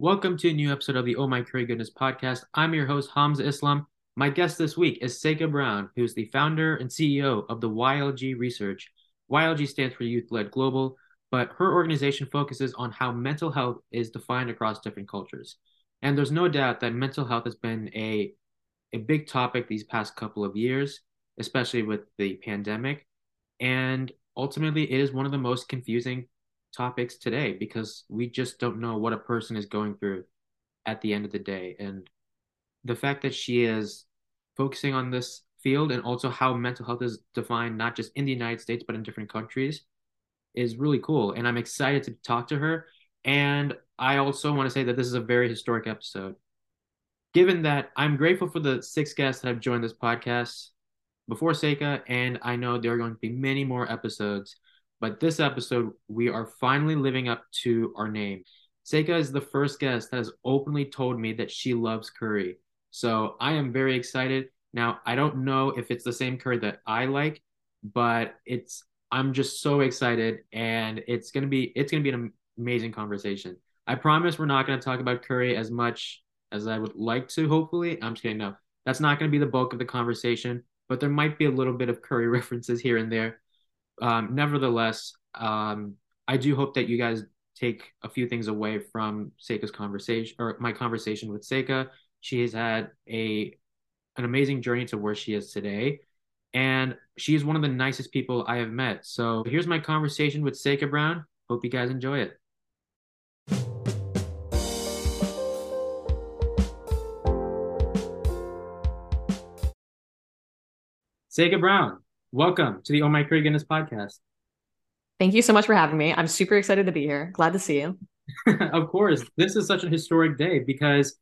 Welcome to a new episode of the Oh My Curry Goodness podcast. I'm your host, Hamza Islam. My guest this week is Seika Brown, who is the founder and CEO of the YLG Research. YLG stands for Youth Led Global, but her organization focuses on how mental health is defined across different cultures. And there's no doubt that mental health has been a, a big topic these past couple of years, especially with the pandemic. And ultimately, it is one of the most confusing topics today because we just don't know what a person is going through at the end of the day. And the fact that she is focusing on this field and also how mental health is defined not just in the United States but in different countries is really cool. And I'm excited to talk to her. And I also want to say that this is a very historic episode. Given that I'm grateful for the six guests that have joined this podcast before Seika, and I know there are going to be many more episodes but this episode, we are finally living up to our name. Seika is the first guest that has openly told me that she loves curry. So I am very excited. Now, I don't know if it's the same curry that I like, but it's I'm just so excited and it's going to be it's going to be an amazing conversation. I promise we're not going to talk about curry as much as I would like to hopefully. I'm just kidding. No. That's not going to be the bulk of the conversation, but there might be a little bit of curry references here and there um, nevertheless, um, I do hope that you guys take a few things away from Seika's conversation or my conversation with Seika. She has had a an amazing journey to where she is today, and she is one of the nicest people I have met. So here's my conversation with Seika Brown. Hope you guys enjoy it. Seika Brown, welcome to the Oh My Curry Goodness podcast. Thank you so much for having me. I'm super excited to be here. Glad to see you. of course, this is such a historic day because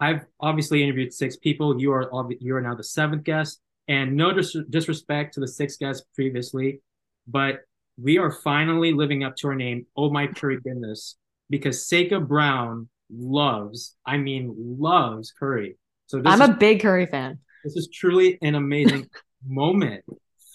I've obviously interviewed six people. You are you are now the seventh guest, and no dis- disrespect to the six guests previously, but we are finally living up to our name. Oh my curry goodness, because Seika Brown loves, I mean, loves curry. So I'm is, a big curry fan. This is truly an amazing moment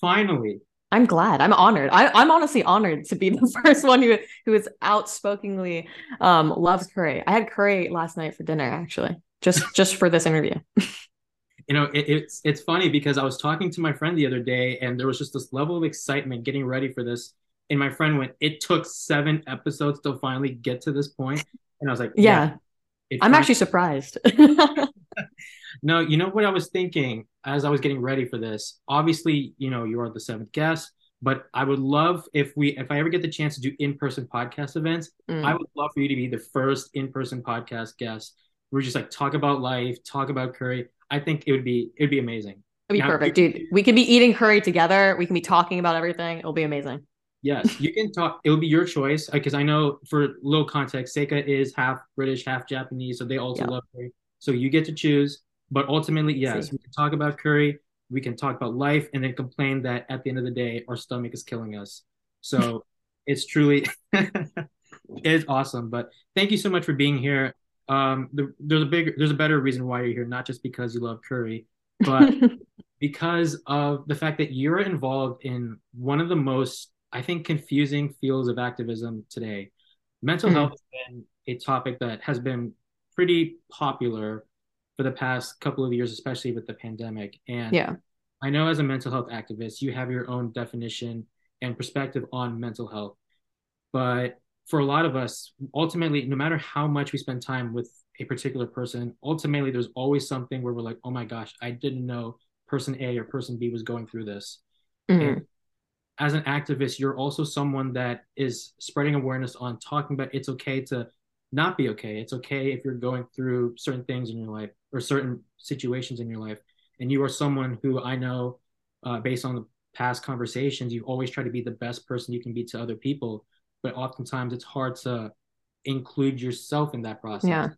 Finally. I'm glad. I'm honored. I, am honestly honored to be the first one who who is outspokenly um, loves curry. I had curry last night for dinner, actually, just just for this interview. you know, it, it's it's funny because I was talking to my friend the other day, and there was just this level of excitement getting ready for this. And my friend went, "It took seven episodes to finally get to this point," and I was like, "Yeah, yeah I'm actually surprised." No, you know what I was thinking as I was getting ready for this. Obviously, you know, you are the seventh guest, but I would love if we, if I ever get the chance to do in-person podcast events, mm. I would love for you to be the first in-person podcast guest. We're just like talk about life, talk about curry. I think it would be, it'd be amazing. It'd be now, perfect, dude. We can be eating curry together. We can be talking about everything. It'll be amazing. Yes, you can talk. It will be your choice because I know for little context, Seika is half British, half Japanese, so they also love curry. So you get to choose. But ultimately, yes, we can talk about curry, we can talk about life, and then complain that at the end of the day, our stomach is killing us. So it's truly it's awesome. But thank you so much for being here. Um, the, there's a big, there's a better reason why you're here, not just because you love curry, but because of the fact that you're involved in one of the most, I think, confusing fields of activism today. Mental mm-hmm. health has been a topic that has been pretty popular for the past couple of years, especially with the pandemic. And yeah, I know as a mental health activist, you have your own definition and perspective on mental health. But for a lot of us, ultimately, no matter how much we spend time with a particular person, ultimately there's always something where we're like, oh my gosh, I didn't know person A or person B was going through this. Mm-hmm. And as an activist, you're also someone that is spreading awareness on talking about it's okay to not be okay. It's okay if you're going through certain things in your life or certain situations in your life. And you are someone who I know, uh, based on the past conversations, you always try to be the best person you can be to other people. But oftentimes it's hard to include yourself in that process. Yeah.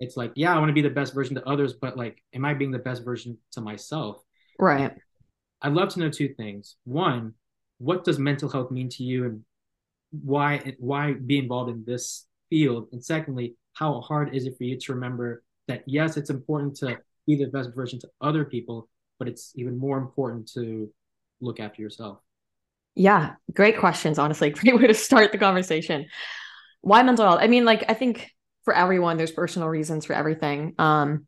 It's like, yeah, I want to be the best version to others, but like, am I being the best version to myself? Right. I'd love to know two things. One, what does mental health mean to you and why why be involved in this field? And secondly, how hard is it for you to remember that yes, it's important to be the best version to other people, but it's even more important to look after yourself? Yeah, great questions, honestly. Great way to start the conversation. Why mental health? I mean, like, I think for everyone, there's personal reasons for everything. Um,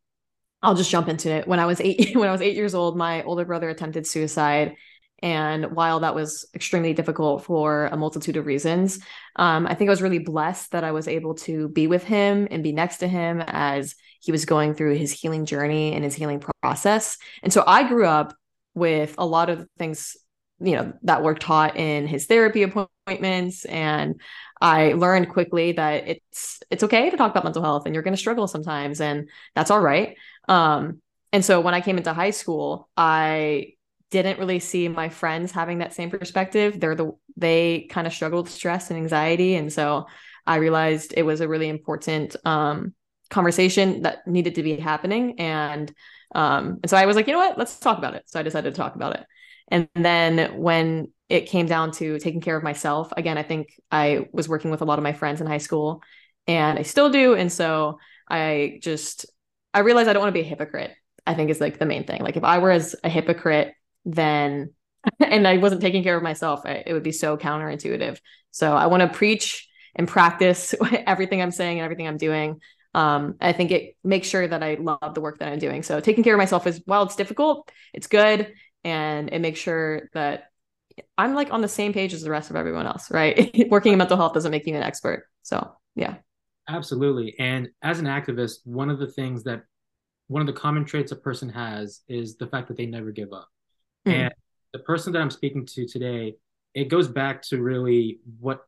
I'll just jump into it. When I was eight, when I was eight years old, my older brother attempted suicide. And while that was extremely difficult for a multitude of reasons, um, I think I was really blessed that I was able to be with him and be next to him as he was going through his healing journey and his healing process. And so I grew up with a lot of things, you know, that were taught in his therapy appointments. And I learned quickly that it's it's okay to talk about mental health and you're going to struggle sometimes, and that's all right. Um, and so when I came into high school, I didn't really see my friends having that same perspective. They're the they kind of struggled with stress and anxiety, and so I realized it was a really important um, conversation that needed to be happening. And um, and so I was like, you know what, let's talk about it. So I decided to talk about it. And then when it came down to taking care of myself, again, I think I was working with a lot of my friends in high school, and I still do. And so I just I realized I don't want to be a hypocrite. I think is like the main thing. Like if I were as a hypocrite, then and I wasn't taking care of myself, I, it would be so counterintuitive. So I want to preach and practice everything I'm saying and everything I'm doing. Um, I think it makes sure that I love the work that I'm doing. So taking care of myself is while it's difficult, it's good, and it makes sure that I'm like on the same page as the rest of everyone else, right? Working in mental health doesn't make you an expert. So yeah. Absolutely. And as an activist, one of the things that one of the common traits a person has is the fact that they never give up. Mm. And the person that I'm speaking to today, it goes back to really what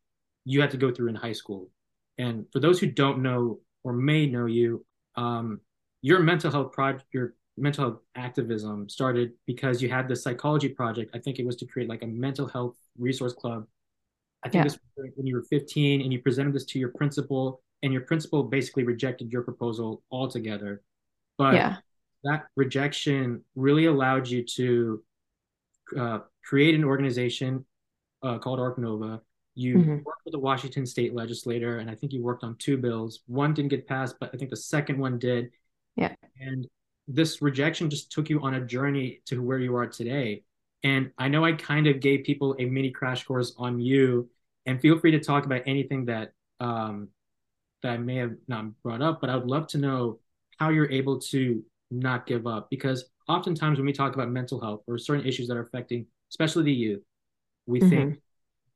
you had to go through in high school. And for those who don't know or may know you, um, your mental health project, your mental health activism started because you had the psychology project. I think it was to create like a mental health resource club. I think yeah. this was when you were 15 and you presented this to your principal and your principal basically rejected your proposal altogether. But yeah. that rejection really allowed you to uh, create an organization uh, called ArcNova. You mm-hmm. worked with the Washington state legislator, and I think you worked on two bills. One didn't get passed, but I think the second one did. Yeah. And this rejection just took you on a journey to where you are today. And I know I kind of gave people a mini crash course on you, and feel free to talk about anything that um, that I may have not brought up, but I would love to know how you're able to not give up because oftentimes when we talk about mental health or certain issues that are affecting especially the youth we mm-hmm. think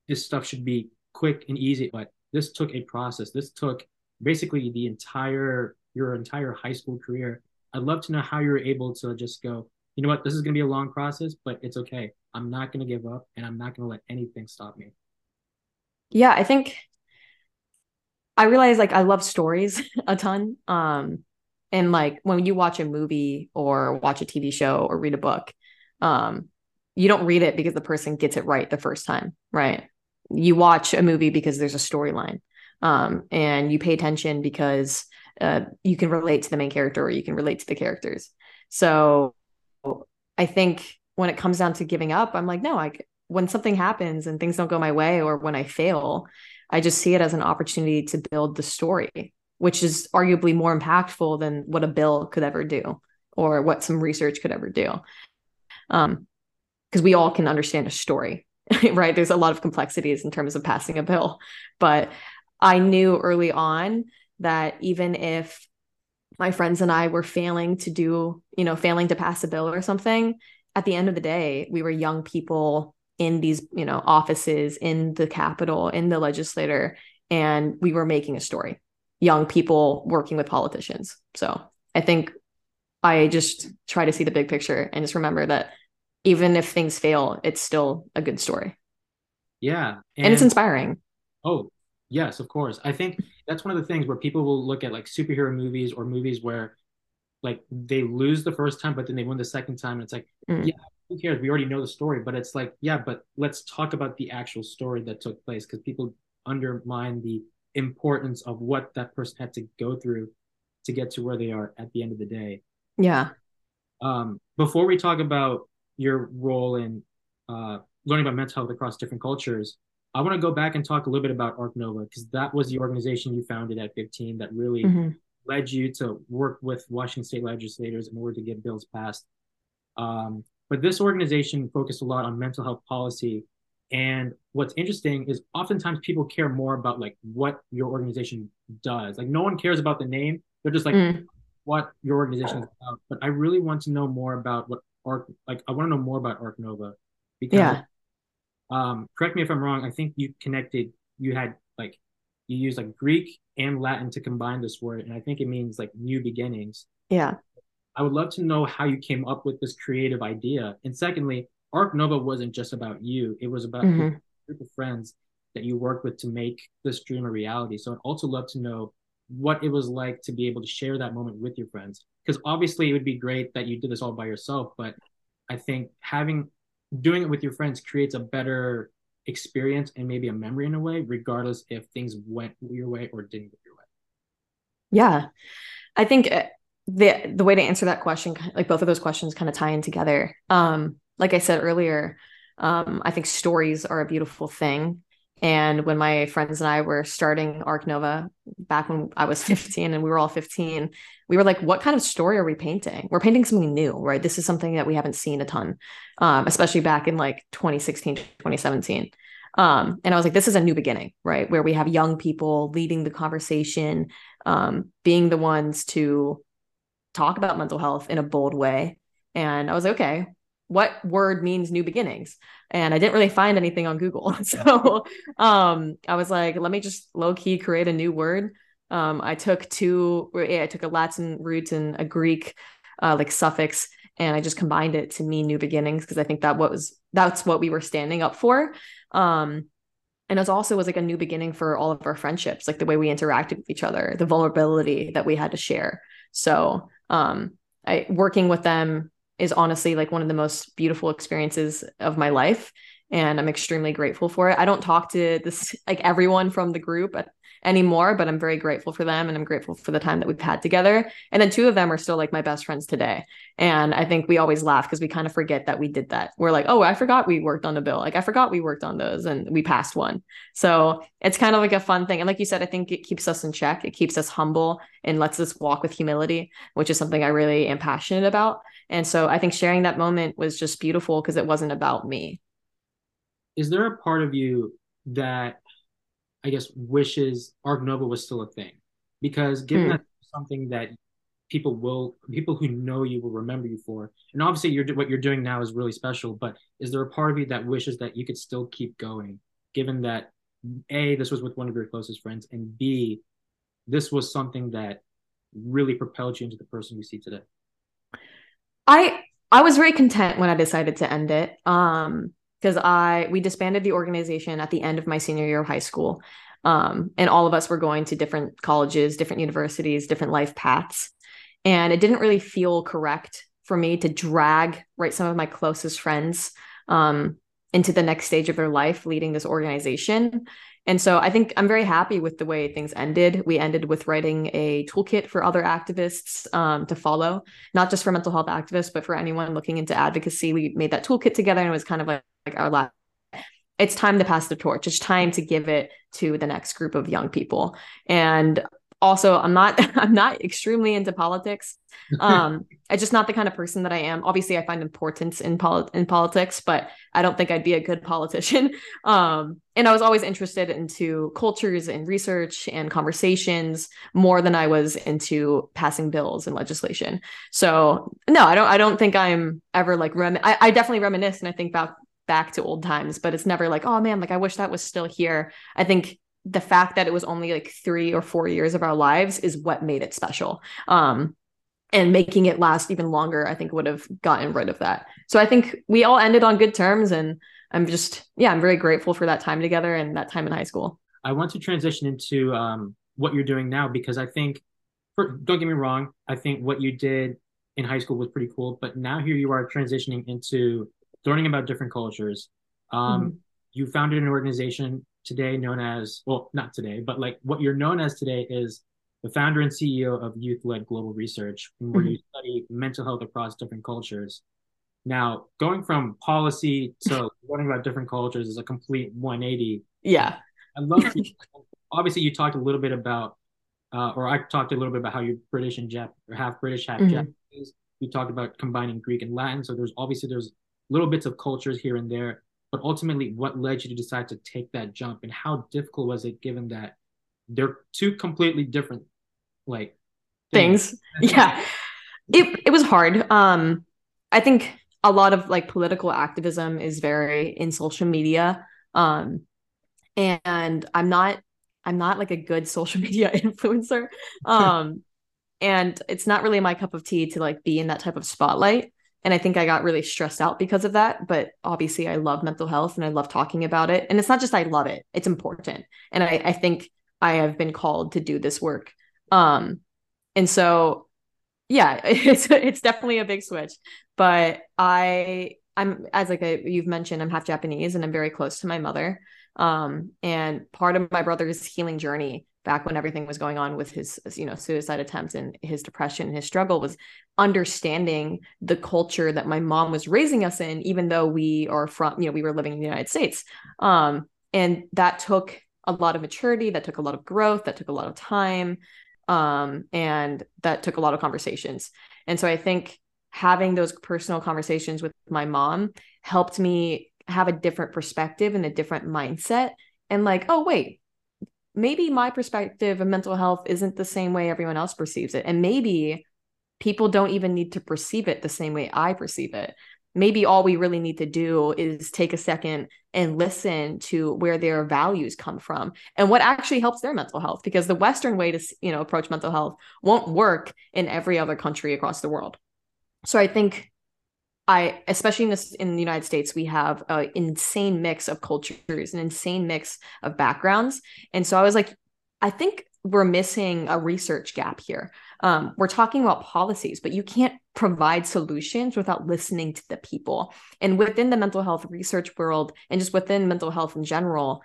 this stuff should be quick and easy but this took a process this took basically the entire your entire high school career i'd love to know how you're able to just go you know what this is going to be a long process but it's okay i'm not going to give up and i'm not going to let anything stop me yeah i think I realize like I love stories a ton. Um, and like when you watch a movie or watch a TV show or read a book, um, you don't read it because the person gets it right the first time, right? You watch a movie because there's a storyline, um, and you pay attention because uh, you can relate to the main character or you can relate to the characters. So I think when it comes down to giving up, I'm like, no, I when something happens and things don't go my way or when I fail, I just see it as an opportunity to build the story, which is arguably more impactful than what a bill could ever do or what some research could ever do. Um, because we all can understand a story, right? There's a lot of complexities in terms of passing a bill, but I knew early on that even if my friends and I were failing to do, you know, failing to pass a bill or something, at the end of the day, we were young people in these you know offices in the capitol in the legislature and we were making a story young people working with politicians so i think i just try to see the big picture and just remember that even if things fail it's still a good story yeah and, and it's inspiring oh yes of course i think that's one of the things where people will look at like superhero movies or movies where like they lose the first time but then they win the second time and it's like mm. yeah who cares? We already know the story, but it's like, yeah, but let's talk about the actual story that took place because people undermine the importance of what that person had to go through to get to where they are at the end of the day. Yeah. Um, before we talk about your role in uh, learning about mental health across different cultures, I want to go back and talk a little bit about ArcNova because that was the organization you founded at 15 that really mm-hmm. led you to work with Washington state legislators in order to get bills passed. Um, but this organization focused a lot on mental health policy. And what's interesting is oftentimes people care more about like what your organization does. Like no one cares about the name. They're just like mm. what your organization is about. But I really want to know more about what Arc like I want to know more about Arc Nova because yeah. um correct me if I'm wrong, I think you connected you had like you use like Greek and Latin to combine this word, and I think it means like new beginnings. Yeah. I would love to know how you came up with this creative idea. And secondly, Arc Nova wasn't just about you; it was about mm-hmm. a group of friends that you worked with to make this dream a reality. So I'd also love to know what it was like to be able to share that moment with your friends. Because obviously, it would be great that you did this all by yourself, but I think having doing it with your friends creates a better experience and maybe a memory in a way, regardless if things went your way or didn't go your way. Yeah, I think uh, the the way to answer that question, like both of those questions, kind of tie in together. Um, like I said earlier, um, I think stories are a beautiful thing. And when my friends and I were starting Arc Nova back when I was 15 and we were all 15, we were like, what kind of story are we painting? We're painting something new, right? This is something that we haven't seen a ton, um, especially back in like 2016, 2017. Um, and I was like, this is a new beginning, right? Where we have young people leading the conversation, um, being the ones to talk about mental health in a bold way. And I was like, okay, what word means new beginnings. And i didn't really find anything on google. So um, i was like let me just low key create a new word. Um, i took two i took a latin root and a greek uh, like suffix and i just combined it to mean new beginnings because i think that was that's what we were standing up for. Um, and it also was like a new beginning for all of our friendships like the way we interacted with each other the vulnerability that we had to share. So um, I working with them is honestly like one of the most beautiful experiences of my life and I'm extremely grateful for it. I don't talk to this like everyone from the group anymore, but I'm very grateful for them and I'm grateful for the time that we've had together. And then two of them are still like my best friends today. And I think we always laugh because we kind of forget that we did that. We're like, oh, I forgot we worked on the bill. Like I forgot we worked on those and we passed one. So it's kind of like a fun thing. And like you said, I think it keeps us in check. It keeps us humble and lets us walk with humility, which is something I really am passionate about. And so I think sharing that moment was just beautiful because it wasn't about me. Is there a part of you that I guess wishes Arc Nova was still a thing? Because given mm. that something that people will people who know you will remember you for and obviously you're what you're doing now is really special but is there a part of you that wishes that you could still keep going given that a this was with one of your closest friends and b this was something that really propelled you into the person you see today I I was very content when I decided to end it. Um, because I we disbanded the organization at the end of my senior year of high school. Um, and all of us were going to different colleges, different universities, different life paths. And it didn't really feel correct for me to drag right some of my closest friends um, into the next stage of their life leading this organization and so I think I'm very happy with the way things ended. We ended with writing a toolkit for other activists um, to follow, not just for mental health activists, but for anyone looking into advocacy. We made that toolkit together and it was kind of like, like our last. It's time to pass the torch. It's time to give it to the next group of young people. And also i'm not i'm not extremely into politics um i'm just not the kind of person that i am obviously i find importance in pol- in politics but i don't think i'd be a good politician um and i was always interested into cultures and research and conversations more than i was into passing bills and legislation so no i don't i don't think i'm ever like rem- I, I definitely reminisce and i think back back to old times but it's never like oh man like i wish that was still here i think the fact that it was only like three or four years of our lives is what made it special. Um, and making it last even longer, I think would have gotten rid of that. So I think we all ended on good terms, and I'm just yeah, I'm very grateful for that time together and that time in high school. I want to transition into um, what you're doing now because I think, for, don't get me wrong, I think what you did in high school was pretty cool, but now here you are transitioning into learning about different cultures. Um, mm-hmm. You founded an organization today known as well not today but like what you're known as today is the founder and ceo of youth-led global research where mm-hmm. you study mental health across different cultures now going from policy to learning about different cultures is a complete 180 yeah i love to, obviously you talked a little bit about uh, or i talked a little bit about how you're british and Jap- or half british half mm-hmm. japanese you talked about combining greek and latin so there's obviously there's little bits of cultures here and there but ultimately what led you to decide to take that jump and how difficult was it given that they're two completely different like things, things. yeah. It, it was hard. Um i think a lot of like political activism is very in social media. Um and i'm not i'm not like a good social media influencer. Um and it's not really my cup of tea to like be in that type of spotlight and i think i got really stressed out because of that but obviously i love mental health and i love talking about it. And it's not just i love it it's important. And i i think i have been called to do this work. Um and so yeah it's it's definitely a big switch but i i'm as like a, you've mentioned i'm half japanese and i'm very close to my mother. Um and part of my brother's healing journey back when everything was going on with his you know suicide attempts and his depression and his struggle was understanding the culture that my mom was raising us in even though we are from you know we were living in the united states. Um and that took a lot of maturity that took a lot of growth that took a lot of time um and that took a lot of conversations. And so i think having those personal conversations with my mom helped me have a different perspective and a different mindset and like oh wait maybe my perspective of mental health isn't the same way everyone else perceives it. And maybe people don't even need to perceive it the same way I perceive it. Maybe all we really need to do is take a second and listen to where their values come from and what actually helps their mental health because the western way to you know approach mental health won't work in every other country across the world. So I think I, especially in this in the United States, we have an insane mix of cultures, an insane mix of backgrounds, and so I was like, I think we're missing a research gap here. Um, we're talking about policies, but you can't provide solutions without listening to the people. And within the mental health research world, and just within mental health in general,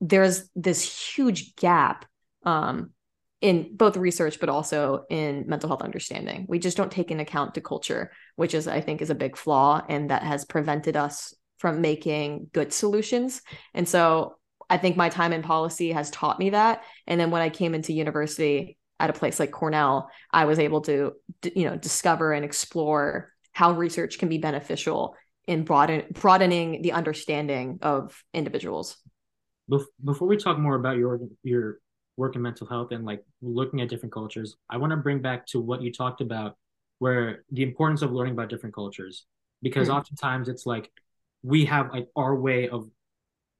there's this huge gap um, in both research but also in mental health understanding. We just don't take into account the culture which is i think is a big flaw and that has prevented us from making good solutions. And so i think my time in policy has taught me that. And then when i came into university at a place like cornell i was able to you know discover and explore how research can be beneficial in broaden, broadening the understanding of individuals. Before we talk more about your your work in mental health and like looking at different cultures, I want to bring back to what you talked about, where the importance of learning about different cultures, because mm oftentimes it's like we have like our way of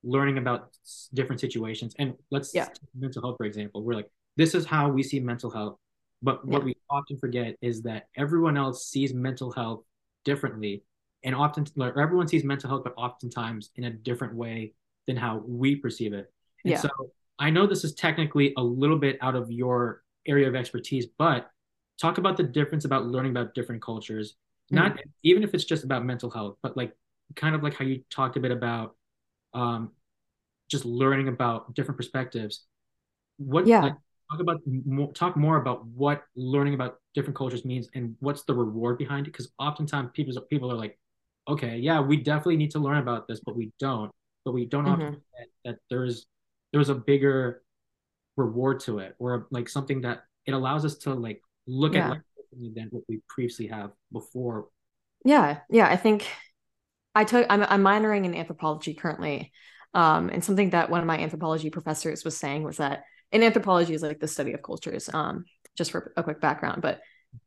learning about different situations. And let's yeah. mental health, for example, we're like, this is how we see mental health. But what yeah. we often forget is that everyone else sees mental health differently. And often, like, everyone sees mental health, but oftentimes in a different way than how we perceive it. And yeah. so I know this is technically a little bit out of your area of expertise, but talk about the difference about learning about different cultures. Mm-hmm. Not even if it's just about mental health, but like kind of like how you talked a bit about um, just learning about different perspectives. What yeah. Like, talk about more, talk more about what learning about different cultures means and what's the reward behind it because oftentimes people people are like okay yeah we definitely need to learn about this but we don't but we don't mm-hmm. often that, that there's there was a bigger reward to it or like something that it allows us to like look yeah. at like than what we previously have before yeah yeah i think i took i'm, I'm minoring in anthropology currently um and something that one of my anthropology professors was saying was that in anthropology is like the study of cultures um just for a quick background but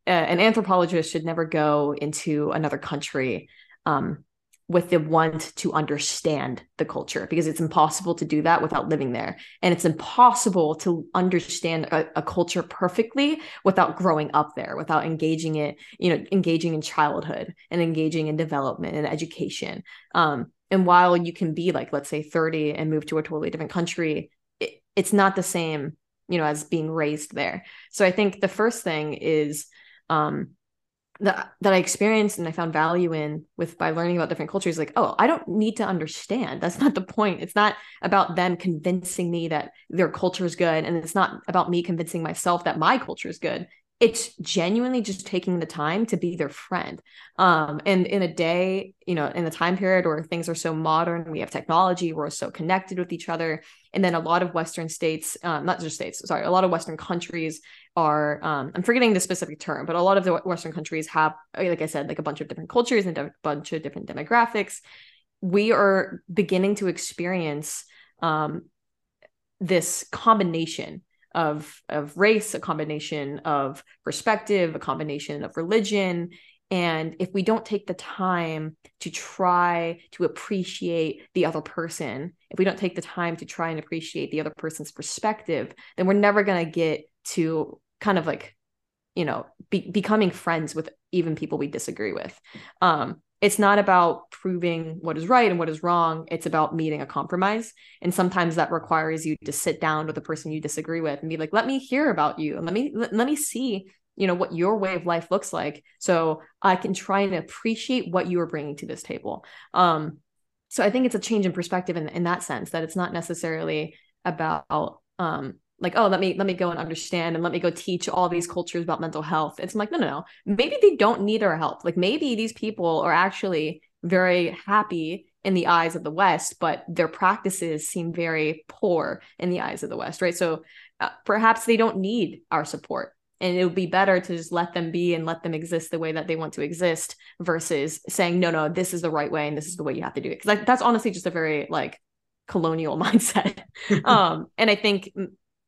uh, an anthropologist should never go into another country um with the want to understand the culture because it's impossible to do that without living there. And it's impossible to understand a, a, culture perfectly without growing up there without engaging it you know engaging in childhood and engaging in development and education. Um, and while you can be like let's say 30 and move to a totally different country it, it's not the same you know as being raised there. So i think the first thing is um, that that I experienced and I found value in with by learning about different cultures like oh I don't need to understand. That's not the point. It's not about them convincing me that their culture is good and it's not about me convincing myself that my culture is good it's genuinely just taking the time to be their friend. Um and in a day you know in the time period where things are so modern we have technology we're so connected with each other and then a lot of western states um, not just states sorry a lot of western countries are um, i'm forgetting the specific term but a lot of the western countries have like i said like a bunch of different cultures and a bunch of different demographics. We are beginning to experience um, this combination of of race, a combination of perspective, a combination of religion. And if we don't take the time to try to appreciate the other person, if we don't take the time to try and appreciate the other person's perspective, then we're never going to get to kind of like, you know, be- becoming friends with even people we disagree with. Um, it's not about proving what is right and what is wrong. It's about meeting a compromise. And sometimes that requires you to sit down with the person you disagree with and be like, let me hear about you and let me let, let me see, you know, what your way of life looks like. So I can try and appreciate what you are bringing to this table. Um, so I think it's a change in perspective in, in that sense that it's not necessarily about um, like oh let me let me go and understand and let me go teach all these cultures about mental health. It's like no no no. Maybe they don't need our help. Like maybe these people are actually very happy in the eyes of the west but their practices seem very poor in the eyes of the west right? So uh, perhaps they don't need our support. And it would be better to just let them be and let them exist the way that they want to exist versus saying no no this is the right way and this is the way you have to do it. Because like, that's honestly just a very like colonial mindset. Um and i think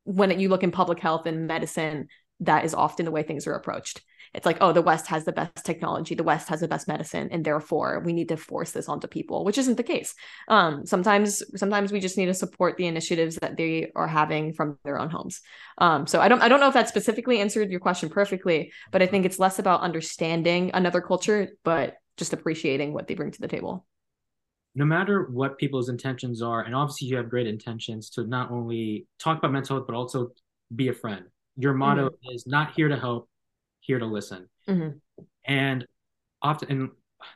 when you look in public health and medicine, that is often the way things are approached. It's like, oh, the West has the best technology, the West has the best medicine, and therefore we need to force this onto people, which isn't the case. Um, sometimes, sometimes we just need to support the initiatives that they are having from their own homes. Um, so I don't, I don't know if that specifically answered your question perfectly, but I think it's less about understanding another culture, but just appreciating what they bring to the table no matter what people's intentions are, and obviously you have great intentions to not only talk about mental health, but also be a friend. Your motto mm-hmm. is not here to help, here to listen. Mm-hmm. And often, and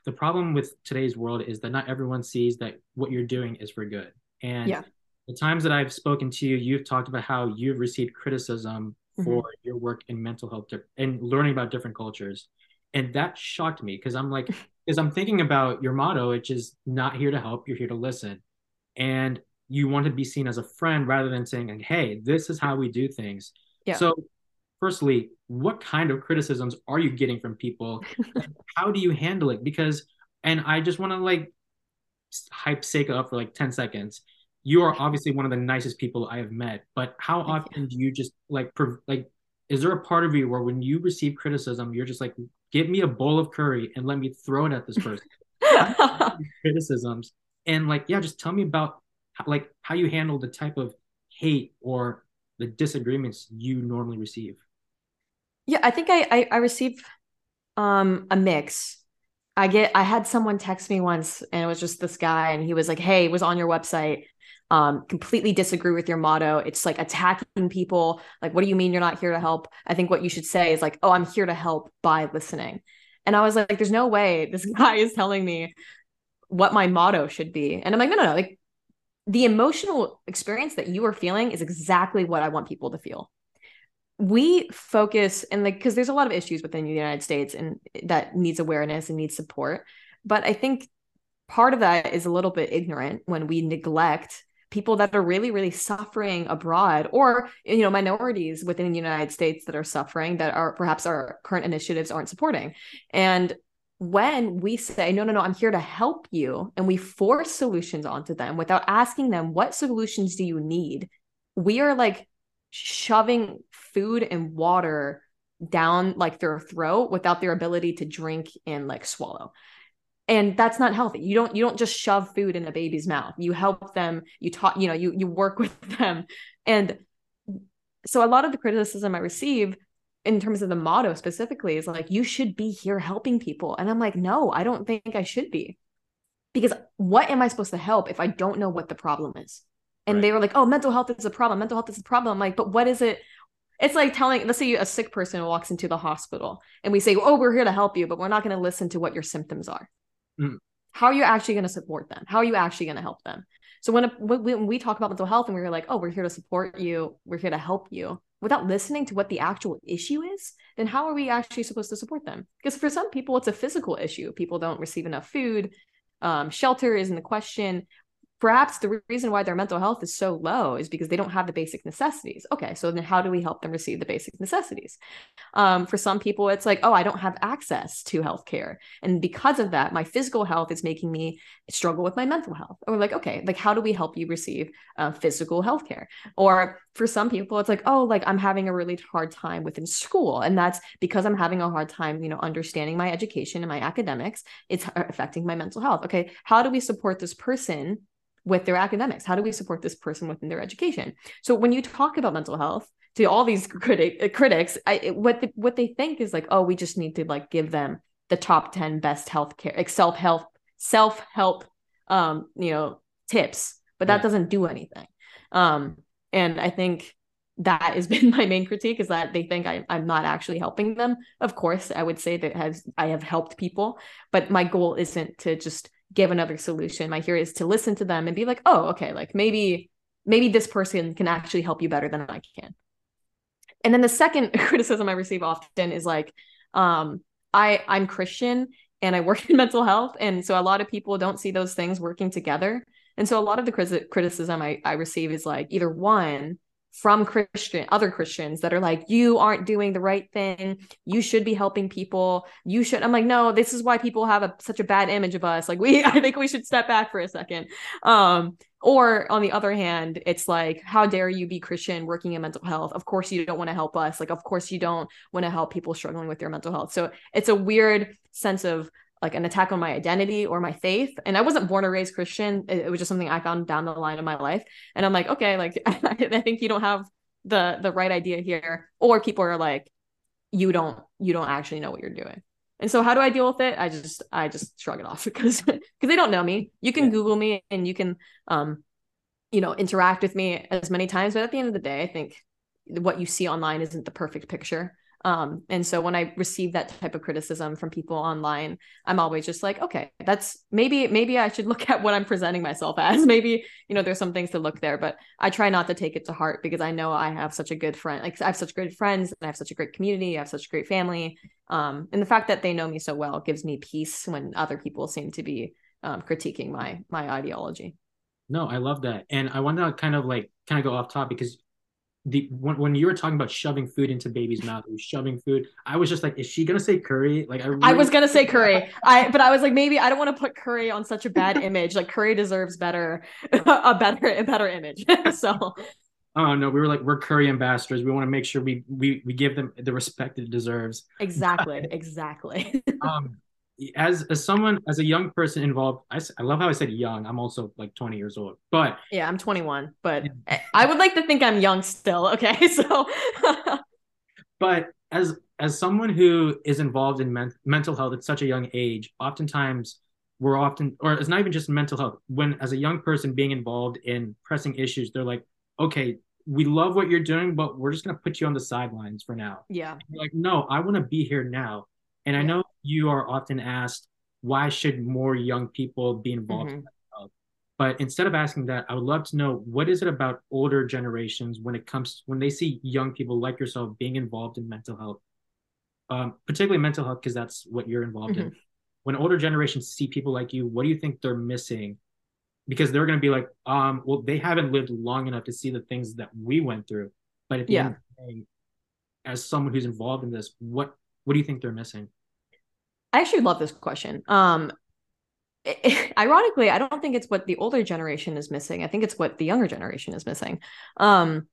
the problem with today's world is that not everyone sees that what you're doing is for good. And yeah. the times that I've spoken to you, you've talked about how you've received criticism mm-hmm. for your work in mental health and learning about different cultures. And that shocked me because I'm like, because I'm thinking about your motto, which is not here to help, you're here to listen. And you want to be seen as a friend rather than saying, like, hey, this is how we do things. Yeah. So, firstly, what kind of criticisms are you getting from people? how do you handle it? Because, and I just want to like hype Seika up for like 10 seconds. You are obviously one of the nicest people I have met, but how often do you just like, like, is there a part of you where when you receive criticism, you're just like, give me a bowl of curry and let me throw it at this person. criticisms and like, yeah, just tell me about how, like how you handle the type of hate or the disagreements you normally receive. Yeah, I think I I, I receive um a mix. I get I had someone text me once and it was just this guy and he was like, "Hey, it was on your website um, completely disagree with your motto. It's like attacking people. Like, what do you mean you're not here to help? I think what you should say is like, oh, I'm here to help by listening. And I was like, there's no way this guy is telling me what my motto should be. And I'm like, no, no, no. Like, the emotional experience that you are feeling is exactly what I want people to feel. We focus and like, because there's a lot of issues within the United States and eh, that needs awareness and needs support. But I think part of that is a little bit ignorant when we neglect people that are really really suffering abroad or you know minorities within the united states that are suffering that are perhaps our current initiatives aren't supporting and when we say no no no i'm here to help you and we force solutions onto them without asking them what solutions do you need we are like shoving food and water down like their throat without their ability to drink and like swallow. And that's not healthy. You don't you don't just shove food in a baby's mouth. You help them you talk you know you you work with them. And so a lot of the criticism i receive in terms of the motto specifically is like you should be here helping people. And i'm like no i don't think i should be. Because what am i supposed to help if i don't know what the problem is? And right. they were like oh mental health is a problem. Mental health is a problem. I'm like but what is it it's like telling let's say a sick person walks into the hospital and we say oh we're here to help you but we're not going to listen to what your symptoms are Mm. How are you actually going to support them? How are you actually going to help them? So when, when we talk about mental health and we're like, oh, we're here to support you, we're here to help you, without listening to what the actual issue is, then how are we actually supposed to support them? Because for some people, it's a physical issue. People don't receive enough food. Um, shelter isn't the question. Perhaps the reason why their mental health is so low is because they don't have the basic necessities. Okay, so then how do we help them receive the basic necessities? Um, for some people, it's like, oh, I don't have access to healthcare, and because of that, my physical health is making me struggle with my mental health. Or like, okay, like how do we help you receive uh, physical healthcare? Or for some people, it's like, oh, like I'm having a really hard time within school, and that's because I'm having a hard time, you know, understanding my education and my academics. It's affecting my mental health. Okay, how do we support this person? With their academics? How do we support this person within their education? So when you talk about mental health to all these critic, uh, critics, I, what the, what they think is like, oh, we just need to like give them the top ten best healthcare, like self help, self help, um, you know, tips, but that doesn't do anything. Um, and I think that has been my main critique is that they think I, I'm not actually helping them. Of course, I would say that has I have helped people, but my goal isn't to just give another solution. My here is to listen to them and be like, oh, okay, like maybe maybe this person can actually help you better than I can. And then the second criticism I receive often is like, um, I I'm Christian and I work in mental health, and so a lot of people don't see those things working together. And so a lot of the criticism I, I receive is like either one, from Christian other Christians that are like, you aren't doing the right thing. You should be helping people. You should. I'm like, no, this is why people have a, such a bad image of us. Like, we, I think we should step back for a second. Um, or on the other hand, it's like, how dare you be Christian working in mental health? Of course, you don't want to help us. Like, of course, you don't want to help people struggling with their mental health. So it's a weird sense of like an attack on my identity or my faith. And I wasn't born or raised Christian. It, it was just something I found down the line of my life. And I'm like, okay, like I think you don't have the the right idea here. Or people are like, you don't you don't actually know what you're doing. And so how do I deal with it? I just I just shrug it off because because they don't know me. You can yeah. Google me and you can um you know interact with me as many times, but at the end of the day, I think what you see online isn't the perfect picture. Um, and so when I receive that type of criticism from people online, I'm always just like, okay, that's maybe maybe I should look at what I'm presenting myself as. Maybe you know there's some things to look there, but I try not to take it to heart because I know I have such a good friend. Like I have such great friends, and I have such a great community. I have such a great family. Um, and the fact that they know me so well gives me peace when other people seem to be um, critiquing my my ideology. No, I love that, and I want to kind of like kind of go off top because the when, when you were talking about shoving food into baby's mouth, shoving food. I was just like, is she gonna say curry? Like I, really- I was gonna say curry. I but I was like, maybe I don't want to put curry on such a bad image. Like curry deserves better, a better, a better image. so. Oh no, we were like we're curry ambassadors. We want to make sure we we we give them the respect it deserves. Exactly, exactly. um, as as someone as a young person involved I, I love how i said young. I'm also like 20 years old but yeah i'm 21 but i would like to think i'm young still okay so. But as as someone who is involved in men- mental health at such a young age oftentimes we're often or it's not even just mental health. When as a young person being involved in pressing issues they're like okay we love what you're doing but we're just going to put you on the sidelines for now. Yeah. Like no i want to be here now and I know you are often asked, why should more young people be involved mm-hmm. in health? But instead of asking that, I would love to know what is it about older generations when it comes when they see young people like yourself being involved in mental health, um, particularly mental health, because that's what you're involved mm-hmm. in. When older generations see people like you, what do you think they're missing? Because they're going to be like, um, well, they haven't lived long enough to see the things that we went through. But at the yeah. end of the day, as someone who's involved in this, what what do you think they're missing? I actually love this question. Um, ironically, I don't think it's what the older generation is missing. I think it's what the younger generation is missing. Um,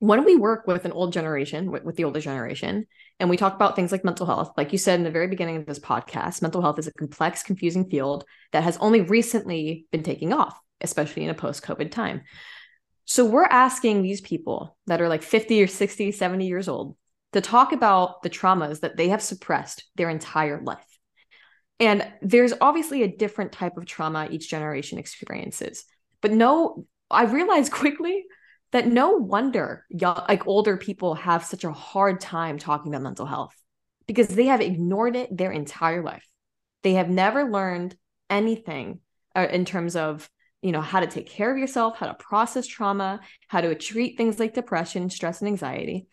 when we work with an old generation, with, with, the older generation, and we talk about things like mental health, like you said in the very beginning of this podcast, mental health is a complex, confusing field that has only recently been taking off, especially in a post COVID time. So we're asking these people that are like 50 or 60, 70 years old to talk about the traumas that they have suppressed their entire life. And there's obviously a different type of trauma each generation experiences. But no, I realized quickly that no wonder young, like older people have such a hard time talking about mental health because they have ignored it their entire life. They have never learned anything uh, in terms of you know how to take care of yourself, how to process trauma, how to treat things like depression, stress, and anxiety.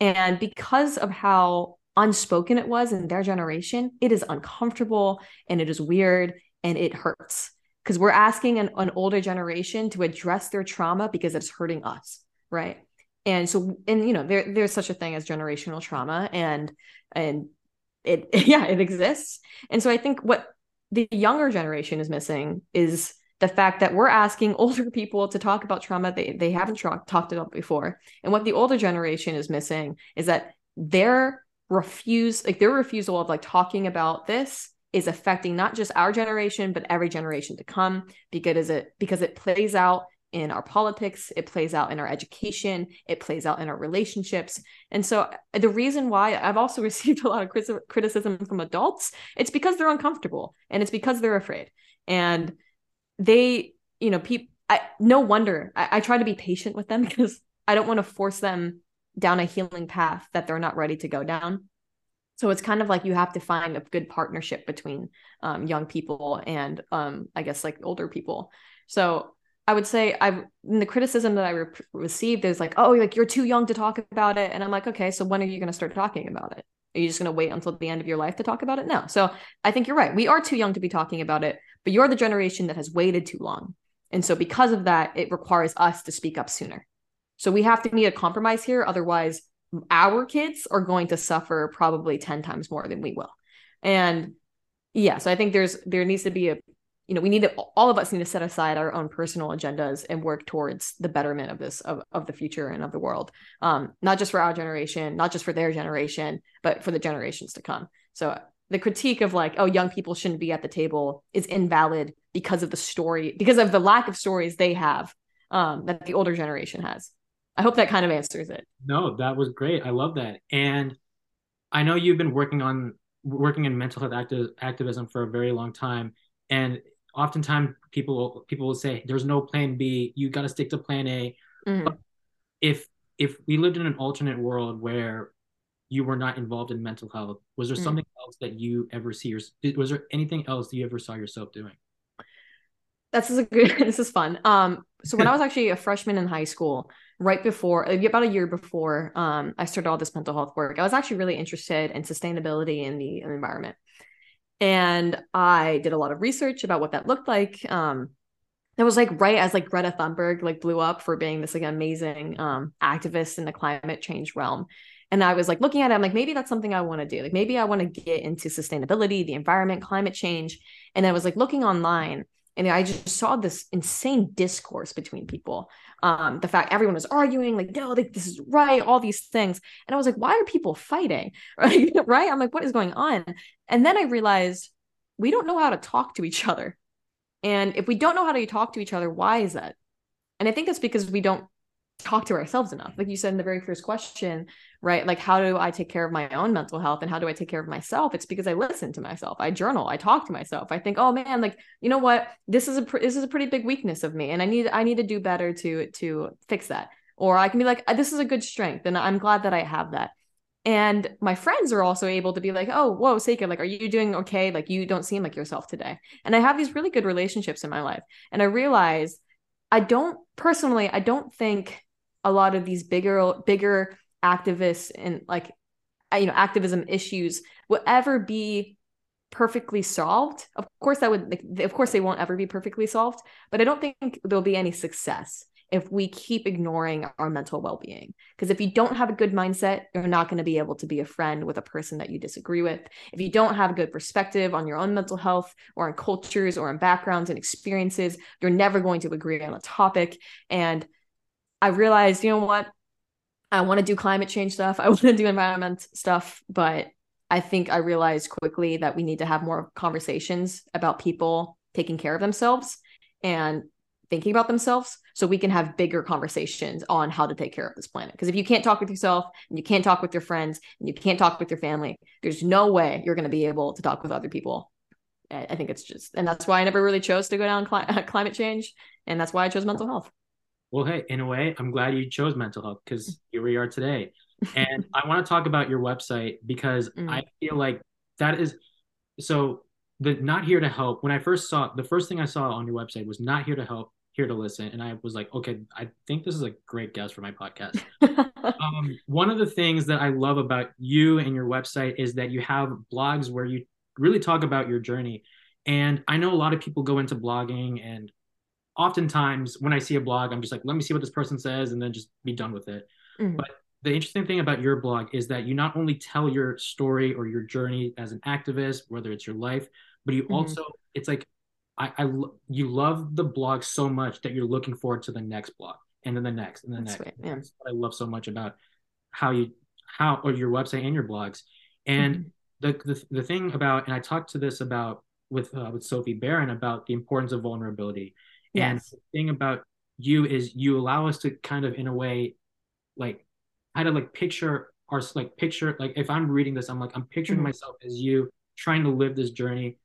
And because of how unspoken it was in their generation, it is uncomfortable and it is weird and it hurts because we're asking an, an older generation to address their trauma because it's hurting us, right? And so, and you know, there there's such a thing as generational trauma, and and it yeah, it exists. And so I think what the younger generation is missing is the fact that we're asking older people to talk about trauma they, they haven't tra- talked about before. And what the older generation is missing is that their refuse, like their refusal of like talking about this is affecting not just our generation, but every generation to come because it because it plays out in our politics, it plays out in our education, it plays out in our relationships. And so uh, the reason why I've also received a lot of criticism from adults, it's because they're uncomfortable and it's because they're afraid. And they, you know, people, I no wonder I, I try to be patient with them because I don't want to force them down a healing path that they're not ready to go down. So it's kind of like you have to find a good partnership between um, young people and um, I guess like older people. So I would say I've the criticism that I re- received is like, oh, like you're too young to talk about it, and I'm like, okay, so when are you going to start talking about it? Are you just going to wait until the end of your life to talk about it? No. So I think you're right. We are too young to be talking about it, but you're the generation that has waited too long, and so because of that, it requires us to speak up sooner. So we have to meet a compromise here, otherwise, our kids are going to suffer probably ten times more than we will, and yeah. So I think there's there needs to be a you know we need to all of us need to set aside our own personal agendas and work towards the betterment of this of, of the future and of the world um not just for our generation not just for their generation but for the generations to come so the critique of like oh young people shouldn't be at the table is invalid because of the story because of the lack of stories they have um that the older generation has i hope that kind of answers it no that was great i love that and i know you've been working on working in mental health active, activism for a very long time and oftentimes people people will say there's no plan B. You got to stick to plan A. Mm-hmm. If if we lived in an alternate world where you were not involved in mental health, was there mm-hmm. something else that you ever see or was there anything else that you ever saw yourself doing? That's a good. This is fun. Um, so when I was actually a freshman in high school, right before about a year before um, I started all this mental health work, I was actually really interested in sustainability in the, in the environment. And I did a lot of research about what that looked like. Um, that was like right as like Greta Thunberg like blew up for being this like amazing um, activist in the climate change realm. And I was like looking at it, I'm like, maybe that's something I want to do. Like maybe I want to get into sustainability, the environment, climate change. And I was like looking online and I just saw this insane discourse between people. Um, the fact everyone was arguing, like, no, like, this is right, all these things. And I was like, why are people fighting? Right. right. I'm like, what is going on? And then I realized we don't know how to talk to each other. And if we don't know how to talk to each other, why is that? And I think that's because we don't talk to ourselves enough. Like you said in the very first question, right? Like, how do I take care of my own mental health and how do I take care of myself? It's because I listen to myself. I journal. I talk to myself. I think, oh man, like, you know what? This is a, this is a pretty big weakness of me. And I need, I need to do better to, to fix that. Or I can be like, uh, this is a good strength. And I'm glad that I have that. And my friends are also able to be like, oh, whoa, Seika, like, are you doing okay? Like, you don't seem like yourself today. And I have these really good relationships in my life. And I realize I don't personally, I don't think a lot of these bigger, bigger activists and like, uh, you know, activism issues will ever be perfectly solved. Of course, that would, like, of course, they won't ever be perfectly solved, but I don't think there'll be any success if we keep ignoring our mental well-being. Because if you don't have a good mindset you're not going to be able to be a friend with a person that you disagree with. If you don't have a good perspective on your own mental health or on cultures or on backgrounds and experiences you're never going to agree on a topic. And i realized you know what? I want to do climate change stuff. I want to do environment stuff but i think i realized quickly that we need to have more conversations about people taking care of themselves and thinking about themselves so we can have bigger conversations on how to take care of this planet. Because if you can't talk with yourself and you can't talk with your friends and you can't talk with your family there's no way you're going to be able to talk with other people. I think it's just and that's why i never really chose to go down cli- climate change and that's why i chose mental health well hey in a way i'm glad you chose mental health because here we are today and i want to talk about your website because mm. i feel like that is so the not here to help when i first saw the first thing i saw on your website was not here to help here to listen. And I was like, okay, I think this is a great guest for my podcast. um, one of the things that I love about you and your website is that you have blogs where you really talk about your journey. And I know a lot of people go into blogging, and oftentimes when I see a blog, I'm just like, let me see what this person says, and then just be done with it. Mm-hmm. But the interesting thing about your blog is that you not only tell your story or your journey as an activist, whether it's your life, but you mm-hmm. also, it's like, I, I, you love the blog so much that you're looking forward to the next blog and then the next and the That's next. yeah. That's what I love so much about how you, how, or your website and your blogs. And mm-hmm. the, the, the thing about, and I talked to this about with, uh, with Sophie Barron about the importance of vulnerability. Yes. And the thing about you is you allow us to kind of, in a way, like kind of like picture our like picture like if I'm reading this, I'm like I'm picturing mm-hmm. myself as you trying to live this journey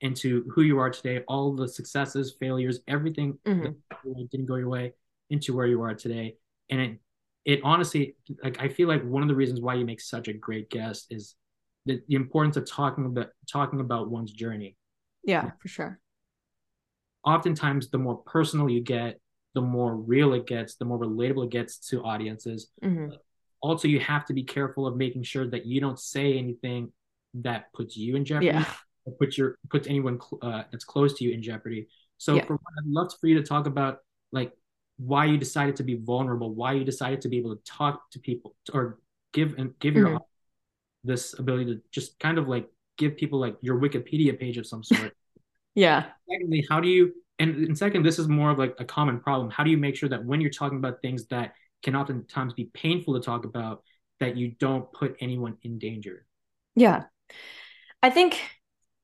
into who you are today, all the successes, failures, everything mm-hmm. that didn't go your way into where you are today. And it it honestly like I feel like one of the reasons why you make such a great guest is the, the importance of talking about talking about one's journey. Yeah, for sure. Oftentimes the more personal you get, the more real it gets, the more relatable it gets to audiences. Mm-hmm also you have to be careful of making sure that you don't say anything that puts you in jeopardy yeah. or puts your puts anyone uh, that's close to you in jeopardy so yeah. for, i'd love for you to talk about like why you decided to be vulnerable why you decided to be able to talk to people or give and give mm-hmm. your this ability to just kind of like give people like your wikipedia page of some sort yeah. Secondly how do you and, and second this is more of like a common problem. How do you make sure that when you're talking about things that can oftentimes be painful to talk about that you don't put anyone in danger? Yeah. I think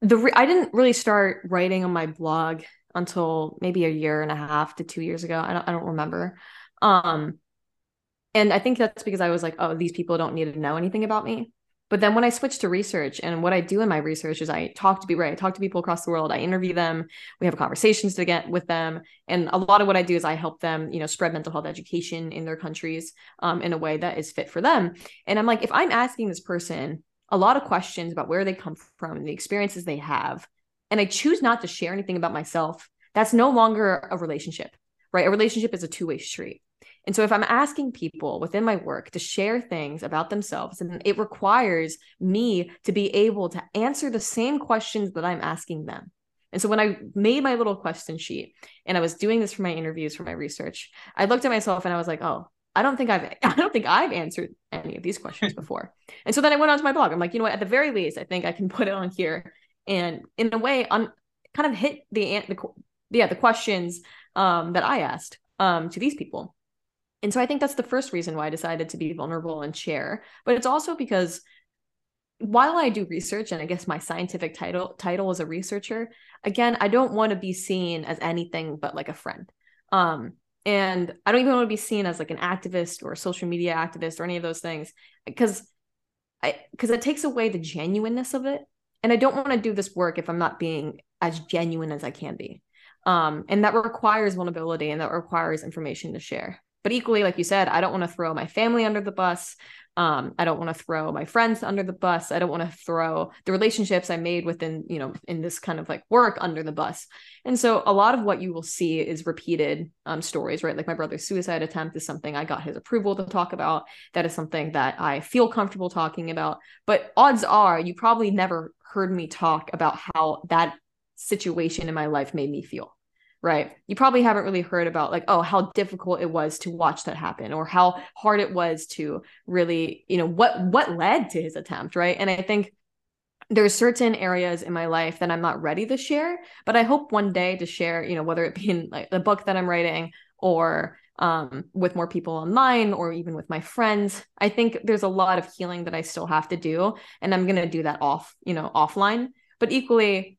the re- i didn't really start writing on my blog until maybe a year and a half to two years ago. I don't, I don't remember. Um and i think that's because i was like oh these people don't need to know anything about me but then when I switched to research and what I do in my research is I talk to people, right? I talk to people across the world. I interview them. We have conversations to get with them. And a lot of what I do is I help them, you know, spread mental health education in their countries um, in a way that is fit for them. And I'm like, if I'm asking this person a lot of questions about where they come from and the experiences they have, and I choose not to share anything about myself, that's no longer a relationship, right? A relationship is a two way street. And so if I'm asking people within my work to share things about themselves, and it requires me to be able to answer the same questions that I'm asking them. And so when I made my little question sheet and I was doing this for my interviews for my research, I looked at myself and I was like, oh, I don't think I've I don't think I've answered any of these questions before. and so then I went onto my blog. I'm like, you know what, at the very least, I think I can put it on here and in a way on kind of hit the the yeah, the questions um, that I asked um, to these people. And so I think that's the first reason why I decided to be vulnerable and share. But it's also because while I do research and I guess my scientific title title as a researcher, again, I don't want to be seen as anything but like a friend. Um, and I don't even want to be seen as like an activist or a social media activist or any of those things because I because it takes away the genuineness of it. And I don't want to do this work if I'm not being as genuine as I can be. Um, and that requires vulnerability and that requires information to share. But equally, like you said, I don't want to throw my family under the bus. Um, I don't want to throw my friends under the bus. I don't want to throw the relationships I made within, you know, in this kind of like work under the bus. And so a lot of what you will see is repeated um, stories, right? Like my brother's suicide attempt is something I got his approval to talk about. That is something that I feel comfortable talking about. But odds are you probably never heard me talk about how that situation in my life made me feel right? You probably haven't really heard about like, oh, how difficult it was to watch that happen or how hard it was to really, you know, what what led to his attempt, right? And I think there's certain areas in my life that I'm not ready to share, but I hope one day to share, you know, whether it be in like the book that I'm writing or um, with more people online or even with my friends. I think there's a lot of healing that I still have to do, and I'm gonna do that off, you know, offline. But equally,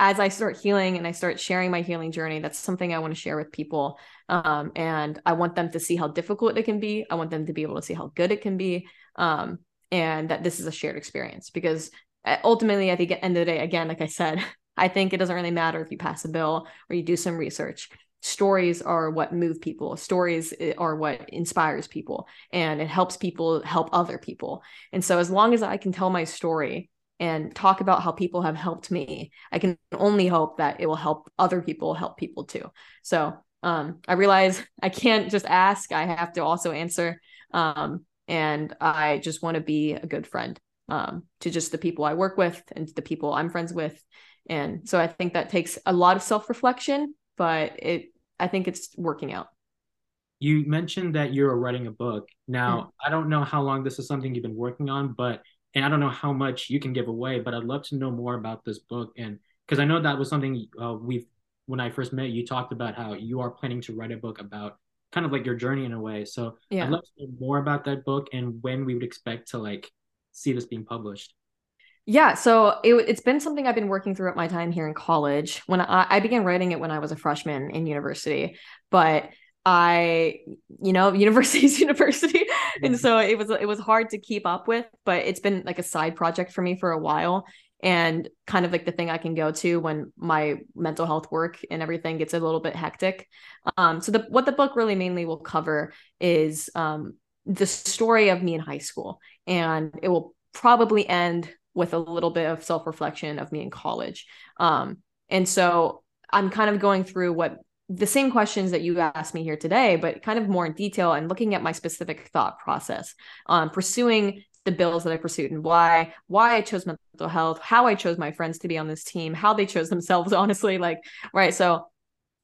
as I start healing and I start sharing my healing journey, that's something I want to share with people. Um, and I want them to see how difficult it can be. I want them to be able to see how good it can be. Um, and that this is a shared experience because uh, ultimately, at the end of the day, again, like I said, I think it doesn't really matter if you pass a bill or you do some research. Stories are what move people. Stories eh, are what inspires people and it helps people help other people. And so, as long as I can tell my story and talk about how people have helped me i can only hope that it will help other people help people too so um, i realize i can't just ask i have to also answer um, and i just want to be a good friend um, to just the people i work with and the people i'm friends with And so I think that takes a lot of self-reflection, but it I think it's working out. You mentioned that you're writing a book. Now, mm. I don't know how long this is something you've been working on, but and I don't know how much you can give away, but I'd love to know more about this book and because I know that was something uh, we've when I first met you talked about how you are planning to write a book about kind of like your journey in a way. So yeah. I'd love to know more about that book and when we would expect to like see this being published. Yeah, so it, has been something I've been working throughout my time here in college. When I, I began writing it when I was a freshman in university, but I, you know, university's university, and so it was it was hard to keep up with. But it's been like a side project for me for a while, and kind of like the thing I can go to when my mental health work and everything gets a little bit hectic. Um, so the what the book really mainly will cover is um, the story of me in high school, and it will probably end with a little bit of self reflection of me in college. Um, and so I'm kind of going through what the same questions that you asked me here today, but kind of more in detail and looking at my specific thought process, um, pursuing the bills that I pursued and why why I chose mental health, how I chose my friends to be on this team, how they chose themselves, honestly, like right. So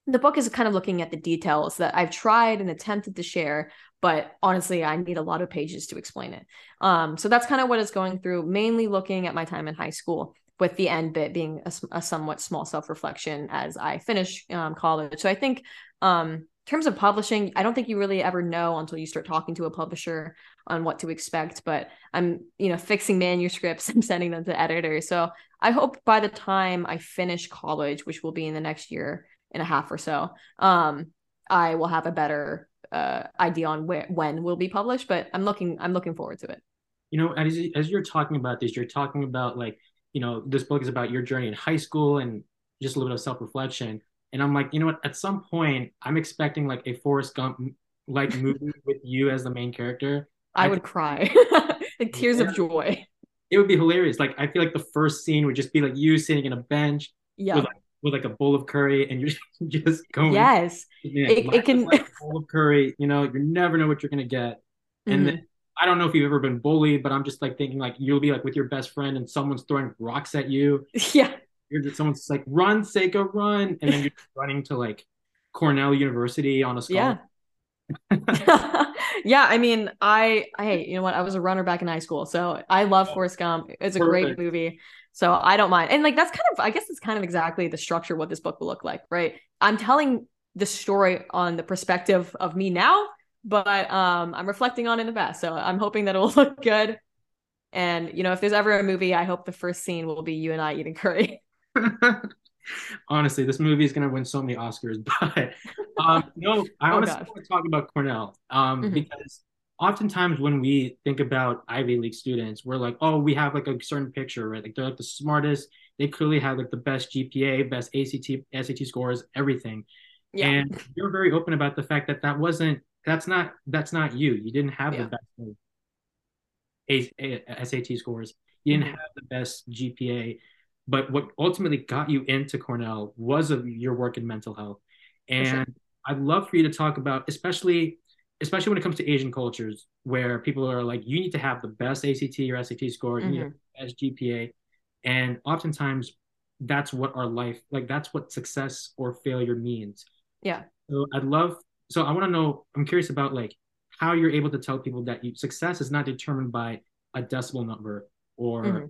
the book is kind of looking at the details that I've tried and attempted to share, but honestly, I need a lot of pages to explain it. Um, so that's kind of what it's going through, mainly looking at my time in high school, with the end bit being a, a somewhat small self reflection as I finish um, college. So I think um, terms of publishing, I don't think you really ever know until you start talking to a publisher on what to expect. But I'm, you know, fixing manuscripts and sending them to editors. So I hope by the time I finish college, which will be in the next year and a half or so, um, I will have a better uh, idea on where when will be published. But I'm looking, I'm looking forward to it. You know, as as you're talking about this, you're talking about like, you know, this book is about your journey in high school and just a little bit of self reflection and I'm like, you know what? At some point, I'm expecting like a Forrest Gump like movie with you as the main character. I, I would cry, like tears yeah. of joy. It would be hilarious. Like I feel like the first scene would just be like you sitting in a bench, yeah, with like, with like a bowl of curry, and you're just going. Yes, it, it can like bowl of curry. You know, you never know what you're gonna get, and mm-hmm. then I don't know if you've ever been bullied, but I'm just like thinking like you'll be like with your best friend and someone's throwing rocks at you. Yeah you're just someone's like run Seika run and then you're running to like Cornell University on a scholarship. Yeah. yeah, I mean, I I you know what? I was a runner back in high school, so I love oh, Forrest Gump. It's a great movie, so I don't mind. And like that's kind of, I guess, it's kind of exactly the structure what this book will look like, right? I'm telling the story on the perspective of me now, but um, I'm reflecting on it in the past. So I'm hoping that it will look good. And you know, if there's ever a movie, I hope the first scene will be you and I eating curry. Honestly, this movie is going to win so many Oscars. But um, no, I oh, honestly gosh. want to talk about Cornell um, mm-hmm. because oftentimes when we think about Ivy League students, we're like, oh, we have like a certain picture, right? Like they're like the smartest. They clearly have like the best GPA, best ACT, SAT scores, everything. Yeah. And you're very open about the fact that that wasn't, that's not, that's not you. You didn't have yeah. the best a, a, SAT scores. You didn't mm-hmm. have the best GPA. But what ultimately got you into Cornell was of your work in mental health. And sure. I'd love for you to talk about, especially especially when it comes to Asian cultures, where people are like, you need to have the best ACT or SAT score, mm-hmm. you need mm-hmm. the best GPA. And oftentimes that's what our life, like that's what success or failure means. Yeah. So I'd love, so I want to know, I'm curious about like how you're able to tell people that you, success is not determined by a decimal number or mm-hmm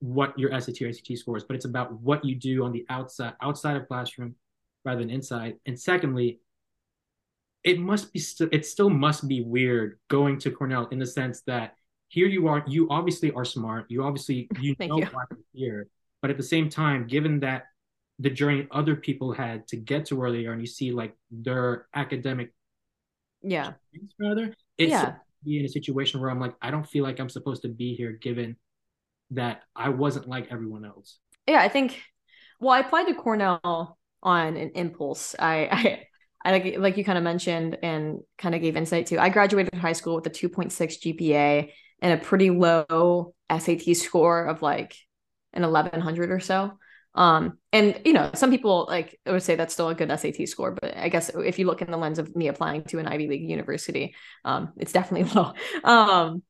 what your SAT or ACT scores, but it's about what you do on the outside outside of classroom rather than inside. And secondly, it must be st- it still must be weird going to Cornell in the sense that here you are, you obviously are smart, you obviously you know you. why you're here, but at the same time, given that the journey other people had to get to where they are, and you see like their academic, yeah, rather, it's yeah. be in a situation where I'm like, I don't feel like I'm supposed to be here given that I wasn't like everyone else. Yeah, I think. Well, I applied to Cornell on an impulse. I, I, I like like you kind of mentioned and kind of gave insight to. I graduated high school with a 2.6 GPA and a pretty low SAT score of like an 1100 or so. Um, and you know, some people like would say that's still a good SAT score, but I guess if you look in the lens of me applying to an Ivy League university, um, it's definitely low. Um,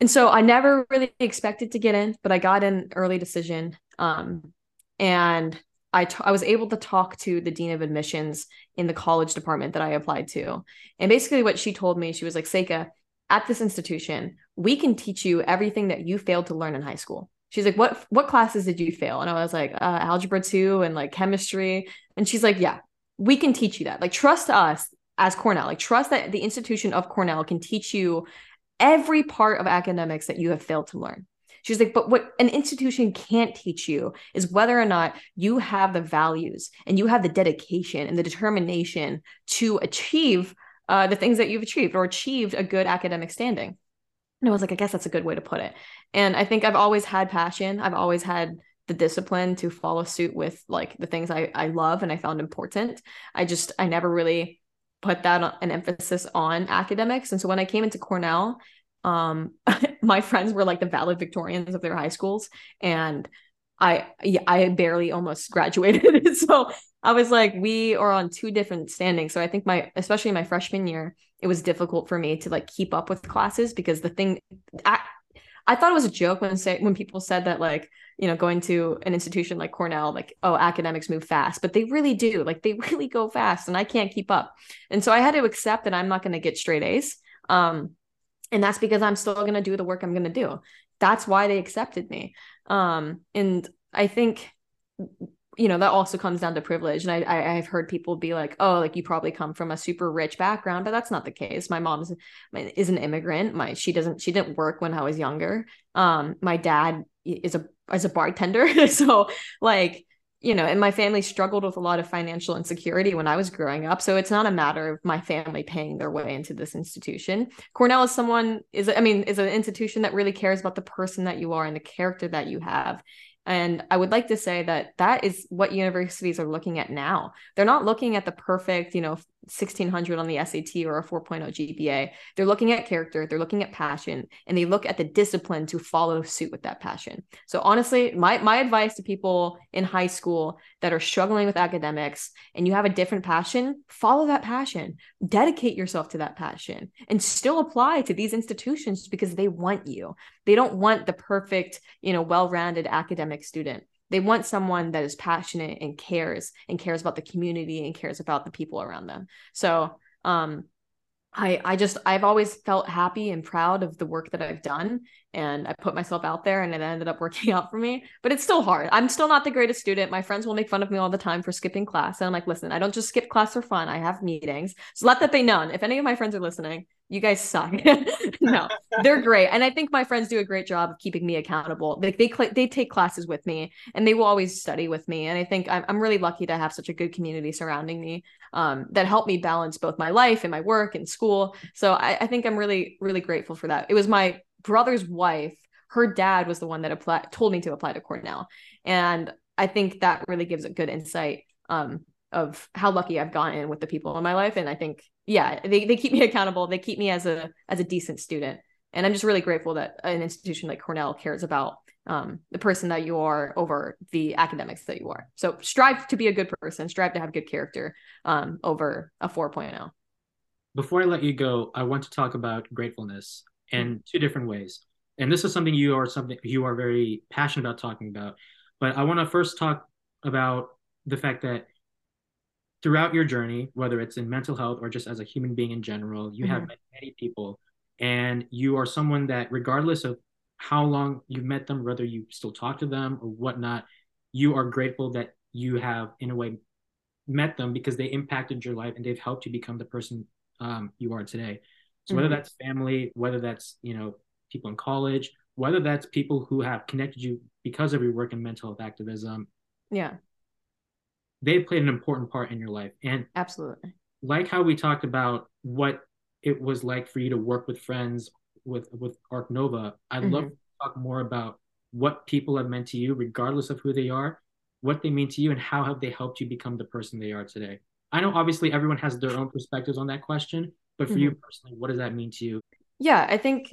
and so I never really expected to get in, but I got an early decision. Um, and I, t- I was able to talk to the dean of admissions in the college department that I applied to. And basically, what she told me, she was like, Seika, at this institution, we can teach you everything that you failed to learn in high school. She's like, what what classes did you fail? And I was like, uh, algebra two and like chemistry. And she's like, yeah, we can teach you that. Like, trust us as Cornell. Like, trust that the institution of Cornell can teach you every part of academics that you have failed to learn. She's like, but what an institution can't teach you is whether or not you have the values and you have the dedication and the determination to achieve uh, the things that you've achieved or achieved a good academic standing. And I was like, I guess that's a good way to put it. And I think I've always had passion. I've always had the discipline to follow suit with like the things I, I love and I found important. I just, I never really put that an emphasis on academics. And so when I came into Cornell, um my friends were like the valedictorians of their high schools and i i barely almost graduated so i was like we are on two different standings so i think my especially my freshman year it was difficult for me to like keep up with classes because the thing I, thought it was a joke when say when people said that like you know going to an institution like Cornell like oh academics move fast but they really do like they really go fast and I can't keep up. And so I had to accept that I'm not going to get straight A's um and that's because i'm still going to do the work i'm going to do. That's why they accepted me. Um and i think you know that also comes down to privilege and I, I have heard people be like oh like you probably come from a super rich background but that's not the case my mom is an immigrant my she doesn't she didn't work when i was younger um my dad is a as a bartender so like you know, and my family struggled with a lot of financial insecurity when I was growing up. So it's not a matter of my family paying their way into this institution. Cornell is someone is I mean, is an institution that really cares about the person that you are and the character that you have. And I would like to say that that is what universities are looking at now. They're not looking at the perfect, you know, 1600 on the SAT or a 4.0 GPA. They're looking at character, they're looking at passion, and they look at the discipline to follow suit with that passion. So honestly, my my advice to people in high school that are struggling with academics and you have a different passion, follow that passion. Dedicate yourself to that passion and still apply to these institutions because they want you. They don't want the perfect, you know, well-rounded academic student they want someone that is passionate and cares and cares about the community and cares about the people around them. So um I I just I've always felt happy and proud of the work that I've done and I put myself out there and it ended up working out for me. But it's still hard. I'm still not the greatest student. My friends will make fun of me all the time for skipping class. And I'm like, listen, I don't just skip class for fun. I have meetings. So let that be known. If any of my friends are listening, you guys suck. no, they're great, and I think my friends do a great job of keeping me accountable. Like they they, they take classes with me, and they will always study with me. And I think I'm I'm really lucky to have such a good community surrounding me um, that help me balance both my life and my work and school. So I, I think I'm really really grateful for that. It was my brother's wife. Her dad was the one that applied told me to apply to Cornell, and I think that really gives a good insight um, of how lucky I've gotten with the people in my life. And I think, yeah, they, they keep me accountable. They keep me as a as a decent student. And I'm just really grateful that an institution like Cornell cares about um, the person that you are over the academics that you are. So strive to be a good person, strive to have good character um, over a 4.0. Before I let you go, I want to talk about gratefulness in mm-hmm. two different ways. And this is something you are something you are very passionate about talking about. But I want to first talk about the fact that throughout your journey, whether it's in mental health or just as a human being in general, you mm-hmm. have met many people, and you are someone that, regardless of how long you've met them, whether you still talk to them or whatnot, you are grateful that you have, in a way, met them because they impacted your life and they've helped you become the person um, you are today. So mm-hmm. whether that's family, whether that's you know people in college, whether that's people who have connected you because of your work in mental health activism, yeah, they played an important part in your life. And absolutely, like how we talked about what it was like for you to work with friends with with Arc Nova, I'd mm-hmm. love to talk more about what people have meant to you, regardless of who they are, what they mean to you, and how have they helped you become the person they are today. I know obviously everyone has their own perspectives on that question, but for mm-hmm. you personally, what does that mean to you? Yeah, I think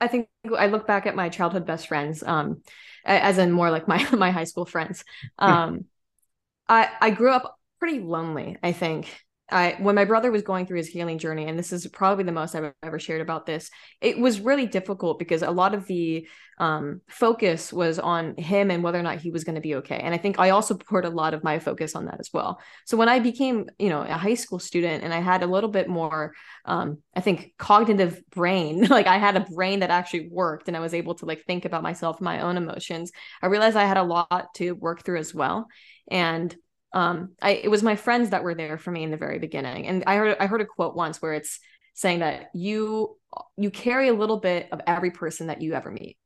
I think I look back at my childhood best friends, um, as in more like my my high school friends. Um, I I grew up pretty lonely, I think. I when my brother was going through his healing journey, and this is probably the most I've ever shared about this, it was really difficult because a lot of the um, focus was on him and whether or not he was going to be okay. And I think I also poured a lot of my focus on that as well. So when I became, you know, a high school student and I had a little bit more, um, I think, cognitive brain, like I had a brain that actually worked and I was able to like think about myself, my own emotions, I realized I had a lot to work through as well. And um i it was my friends that were there for me in the very beginning. And i heard i heard a quote once where it's saying that you you carry a little bit of every person that you ever meet.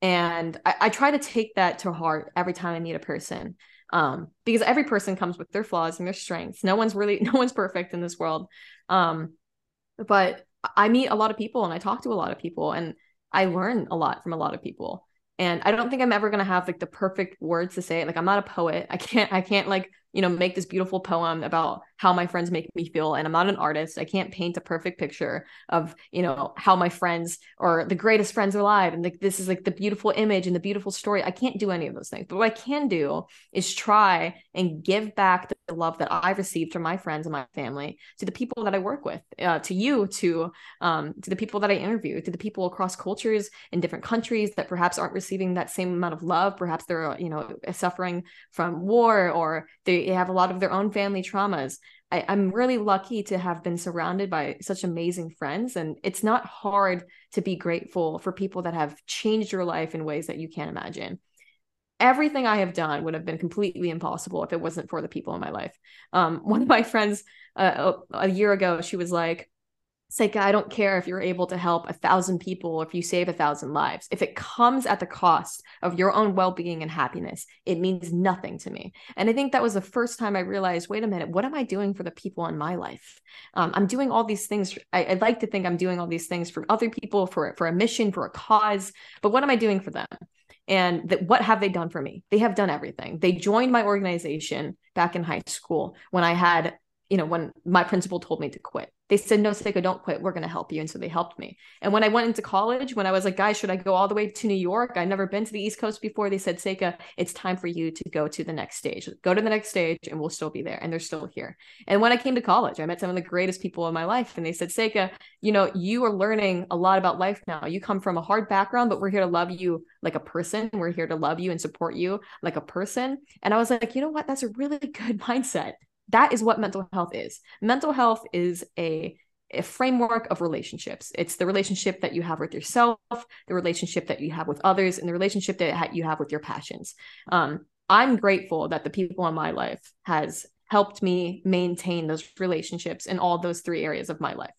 And I, I try to take that to heart every time i meet a person um because every person comes with their flaws and their strengths. No one's really no one's perfect in this world. Um but i meet a lot of people and i talk to a lot of people and i learn a lot from a lot of people. And i don't think i'm ever going to have like the perfect words to say it. Like i'm not a poet. I can't i can't like you know make this beautiful poem about how my friends make me feel and i'm not an artist. I can't paint a perfect picture of you know how my friends or the greatest friends are alive and like this is like the beautiful image and the beautiful story. I can't do any of those things. But what i can do is try and give back the love that i've received from my friends and my family to the people that i work with uh, to you to um, to the people that i interview to the people across cultures in different countries that perhaps aren't receiving that same amount of love. Perhaps they're you know suffering from war or they have a lot of their own family traumas I, I'm really lucky to have been surrounded by such amazing friends. And it's not hard to be grateful for people that have changed your life in ways that you can't imagine. Everything I have done would have been completely impossible if it wasn't for the people in my life. Um, one of my friends uh, a year ago, she was like, Seika, I don't care if you're able to help a thousand people, if you save a thousand lives. If it comes at the cost of your own well being and happiness, it means nothing to me. And I think that was the first time I realized wait a minute, what am I doing for the people in my life? Um, I'm doing all these things. I, would like to think I'm doing all these things for other people, for, for a mission, for a cause, but what am I doing for them? and that what have they done for me they have done everything they joined my organization back in high school when i had you know, when my principal told me to quit, they said, no, Seika, don't quit. We're going to help you. And so they helped me. And when I went into college, when I was like, guys, should I go all the way to New York? I'd never been to the East Coast before. They said, Seika, it's time for you to go to the next stage. Go to the next stage and we'll still be there. And they're still here. And when I came to college, I met some of the greatest people in my life. And they said, Seika, you know, you are learning a lot about life now. You come from a hard background, but we're here to love you like a person. We're here to love you and support you like a person. And I was like, you know what? That's a really good mindset that is what mental health is. Mental health is a a framework of relationships. It's the relationship that you have with yourself, the relationship that you have with others, and the relationship that you have with your passions. Um, I'm grateful that the people in my life has helped me maintain those relationships in all those three areas of my life.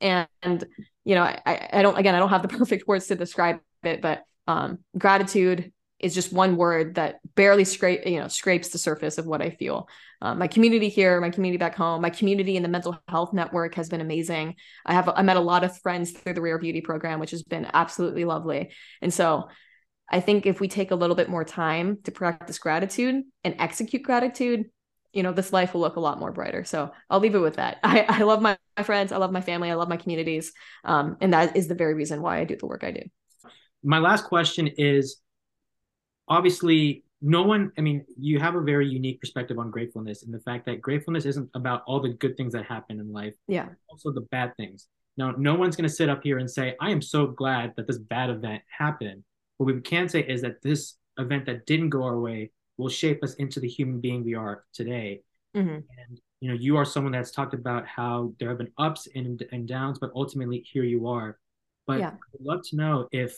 And, and you know, I, I don't again, I don't have the perfect words to describe it, but um, gratitude is just one word that barely scrape you know scrapes the surface of what I feel. Um, my community here, my community back home, my community in the mental health network has been amazing. I have I met a lot of friends through the Rare Beauty program, which has been absolutely lovely. And so I think if we take a little bit more time to practice gratitude and execute gratitude, you know, this life will look a lot more brighter. So I'll leave it with that. I, I love my, my friends, I love my family, I love my communities. Um, and that is the very reason why I do the work I do. My last question is obviously no one i mean you have a very unique perspective on gratefulness and the fact that gratefulness isn't about all the good things that happen in life. Yeah. Also the bad things. Now no one's going to sit up here and say i am so glad that this bad event happened. What we can say is that this event that didn't go our way will shape us into the human being we are today. Mm-hmm. and you know you are someone that's talked about how there have been ups and, and downs but ultimately here you are. But yeah. i'd love to know if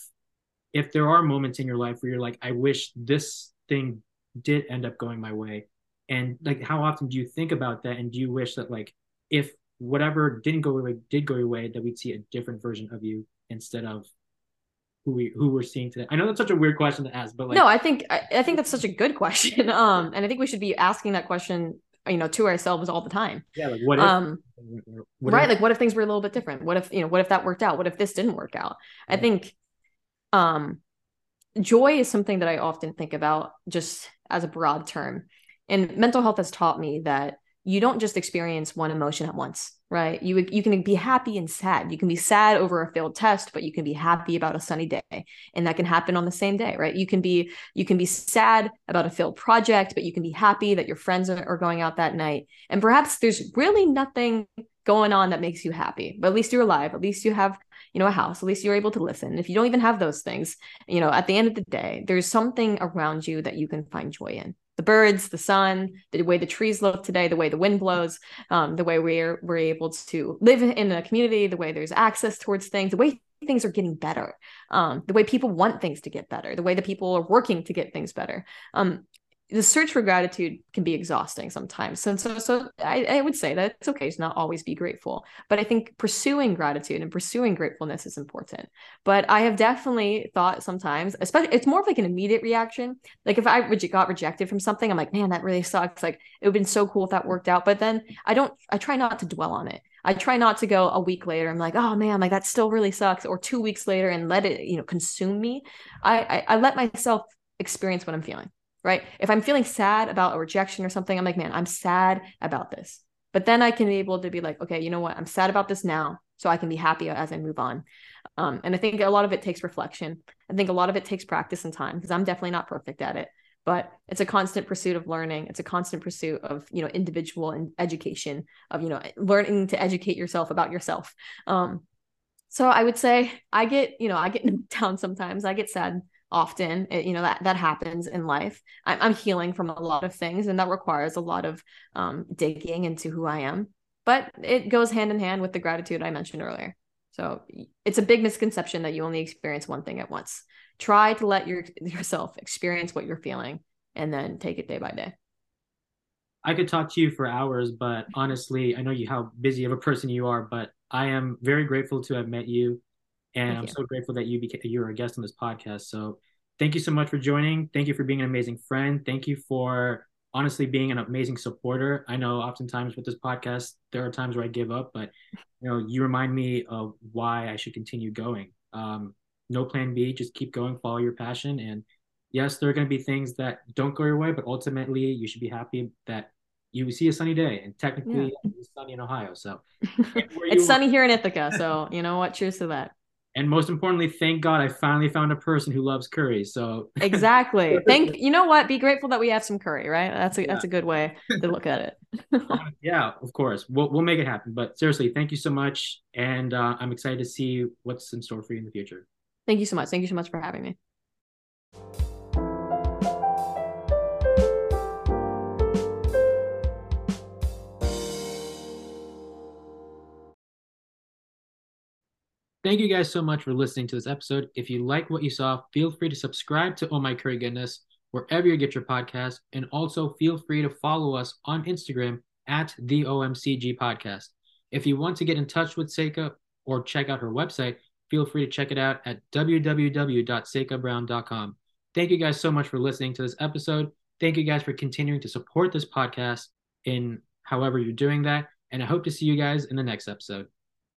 if there are moments in your life where you're like, I wish this thing did end up going my way, and like, how often do you think about that? And do you wish that like, if whatever didn't go your way did go your way, that we'd see a different version of you instead of who we who we're seeing today? I know that's such a weird question to ask, but like, no, I think I, I think that's such a good question. Um, and I think we should be asking that question you know to ourselves all the time yeah like what if, um what right if, like what if things were a little bit different what if you know what if that worked out what if this didn't work out yeah. i think um, joy is something that I often think about just as a broad term. And mental health has taught me that you don't just experience one emotion at once. right? You you can be happy and sad. You can be sad over a failed test, but you can be happy about a sunny day, and that can happen on the same day, right? You can be you can be sad about a failed project, but you can be happy that your friends are going out that night. And perhaps there's really nothing going on that makes you happy, but at least you're alive. At least you have you know a house. At least you're able to listen. If you don't even have those things, you know, at the end of the day, there's something around you that you can find joy in the birds, the sun, the way the trees look today, the way the wind blows, um, the way we're we're able to live in a community, the way there's access towards things, the way things are getting better, um, the way people want things to get better, the way the people are working to get things better. Um, the search for gratitude can be exhausting sometimes. And so, so I, I, would say that it's okay to not always be grateful, but I think pursuing gratitude and pursuing gratefulness is important. But I have definitely thought sometimes, especially, it's more of like an immediate reaction. Like if I got rejected from something, I'm like, man, that really sucks. Like it would have been so cool if that worked out. But then I don't, I try not to dwell on it. I try not to go a week later. I'm like, oh man, like that still really sucks. Or two weeks later and let it, you know, consume me. I, I, I let myself experience what I'm feeling right? If I'm feeling sad about a rejection or something, I'm like, man, I'm sad about this. But then I can be able to be like, okay, you know what? I'm sad about this now. So I can be happy as I move on. Um, and I think a lot of it takes reflection. I think a lot of it takes practice and time because I'm definitely not perfect at it. But it's a constant pursuit of learning. It's a constant pursuit of you know individual and education of you know learning to educate yourself about yourself. Um, so I would say I get you know I get down sometimes. I get sad often it, you know that that happens in life. I'm, I'm, healing from a lot of things and that requires a lot of um, digging into who i am. But it goes hand in hand with the gratitude i mentioned earlier. So it's a big misconception that you only experience one thing at once. Try to let your yourself experience what you're feeling and then take it day by day. I could talk to you for hours but honestly i know you how busy of a person you are but i am very grateful to have met you and thank I'm you. so grateful that you became you were a guest on this podcast. So thank you so much for joining. Thank you for being an amazing friend. Thank you for honestly being an amazing supporter. I know oftentimes with this podcast there are times where I give up, but you know you remind me of why I should continue going. Um, no plan B, just keep going, follow your passion, and yes, there are going to be things that don't go your way, but ultimately you should be happy that you see a sunny day, and technically yeah. it's sunny in Ohio. So it's sunny here in Ithaca. So you know what? Cheers to that and most importantly thank god i finally found a person who loves curry so. Exactly. Thank you know what? Be grateful that we have some curry right? That's a yeah. that's a good way to look at it. Yeah of course. We'll, we'll make it happen but seriously thank you so much and uh, i'm excited to see what's in store for you in the future. Thank you so much. Thank you so much for having me Thank you guys so much for listening to this episode. If you like what you saw, feel free to subscribe to Oh My Curry Goodness wherever you get your podcast. And also feel free to follow us on Instagram at the OMCG Podcast. If you want to get in touch with Seika or check out her website, feel free to check it out at www.seikabrown.com. Thank you guys so much for listening to this episode. Thank you guys for continuing to support this podcast in however you're doing that. And I hope to see you guys in the next episode.